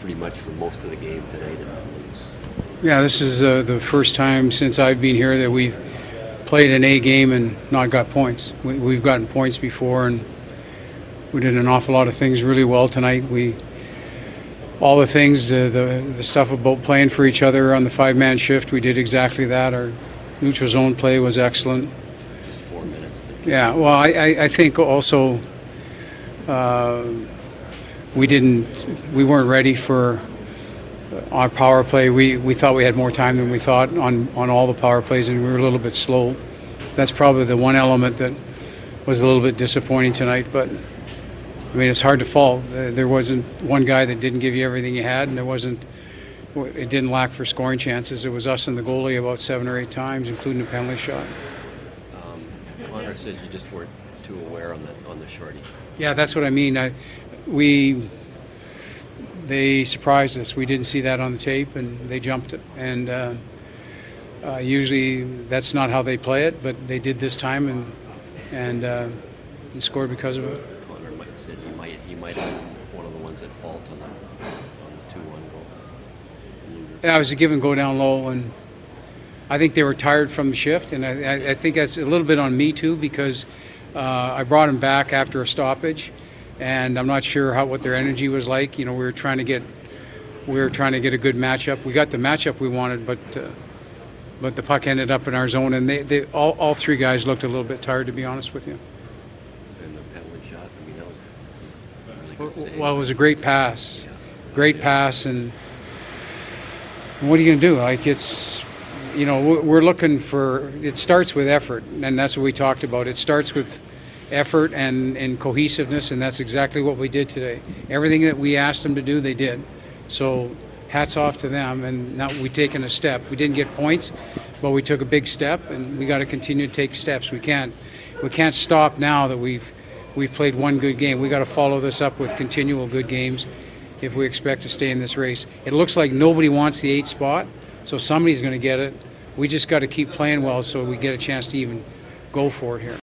pretty much for most of the game tonight and not lose? Yeah, this is uh, the first time since I've been here that we've played an A game and not got points. We, we've gotten points before, and we did an awful lot of things really well tonight. We all the things, uh, the the stuff about playing for each other on the five-man shift, we did exactly that. Our neutral zone play was excellent. Just four minutes. Yeah, well, I, I, I think also uh, we didn't, we weren't ready for our power play. We, we thought we had more time than we thought on, on all the power plays, and we were a little bit slow. That's probably the one element that was a little bit disappointing tonight, but I mean, it's hard to fault. There wasn't one guy that didn't give you everything you had, and there wasn't, it didn't lack for scoring chances. It was us and the goalie about seven or eight times, including a penalty shot. Um, Connor says you just weren't too aware on the on the shorty. Yeah, that's what I mean. I, we they surprised us. We didn't see that on the tape, and they jumped it. And uh, uh, usually that's not how they play it, but they did this time, and and, uh, and scored because of it. Connor might said he might he might have been one of the ones at fault on the on the two one goal. Yeah, it was a give and go down low, and I think they were tired from the shift, and I, I, I think that's a little bit on me too because uh, I brought him back after a stoppage, and I'm not sure how what their energy was like. You know, we were trying to get we were trying to get a good matchup. We got the matchup we wanted, but uh, but the puck ended up in our zone, and they, they all, all three guys looked a little bit tired, to be honest with you. And the penalty shot. I mean that was really good save. Well, it was a great pass, great pass, and what are you going to do? Like it's, you know, we're looking for. It starts with effort, and that's what we talked about. It starts with effort and, and cohesiveness, and that's exactly what we did today. Everything that we asked them to do, they did. So hats off to them, and now we've taken a step. We didn't get points, but we took a big step, and we got to continue to take steps. We can't, we can't stop now that we've we've played one good game. We got to follow this up with continual good games if we expect to stay in this race. It looks like nobody wants the eight spot, so somebody's going to get it. We just got to keep playing well so we get a chance to even go for it here.